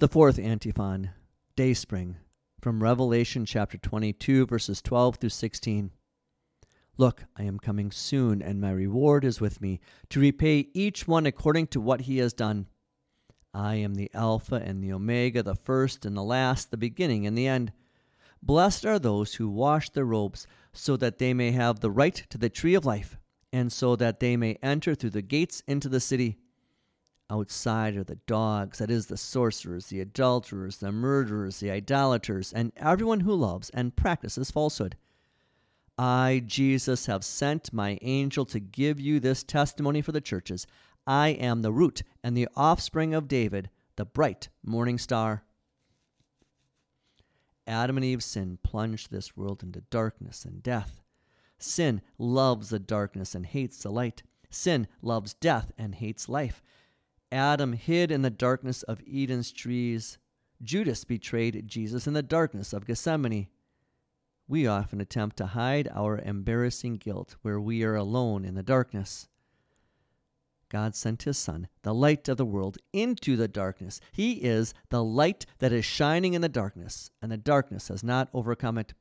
The fourth antiphon, Dayspring, from Revelation chapter 22, verses 12 through 16. Look, I am coming soon, and my reward is with me, to repay each one according to what he has done. I am the Alpha and the Omega, the first and the last, the beginning and the end. Blessed are those who wash their robes, so that they may have the right to the tree of life, and so that they may enter through the gates into the city. Outside are the dogs, that is, the sorcerers, the adulterers, the murderers, the idolaters, and everyone who loves and practices falsehood. I, Jesus, have sent my angel to give you this testimony for the churches. I am the root and the offspring of David, the bright morning star. Adam and Eve's sin plunged this world into darkness and death. Sin loves the darkness and hates the light. Sin loves death and hates life. Adam hid in the darkness of Eden's trees. Judas betrayed Jesus in the darkness of Gethsemane. We often attempt to hide our embarrassing guilt where we are alone in the darkness. God sent his Son, the light of the world, into the darkness. He is the light that is shining in the darkness, and the darkness has not overcome it.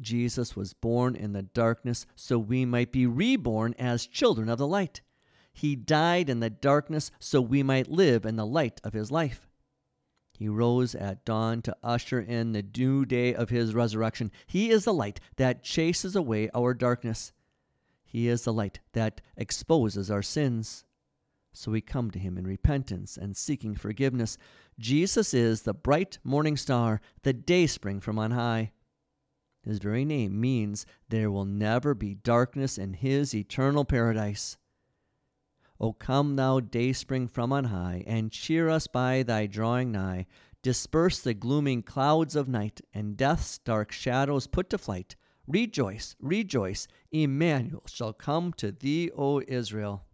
Jesus was born in the darkness so we might be reborn as children of the light. He died in the darkness so we might live in the light of his life. He rose at dawn to usher in the new day of his resurrection. He is the light that chases away our darkness. He is the light that exposes our sins. So we come to him in repentance and seeking forgiveness. Jesus is the bright morning star, the dayspring from on high. His very name means there will never be darkness in his eternal paradise. O come, thou dayspring from on high, and cheer us by thy drawing nigh. Disperse the glooming clouds of night, and death's dark shadows put to flight. Rejoice, rejoice, Emmanuel shall come to thee, O Israel.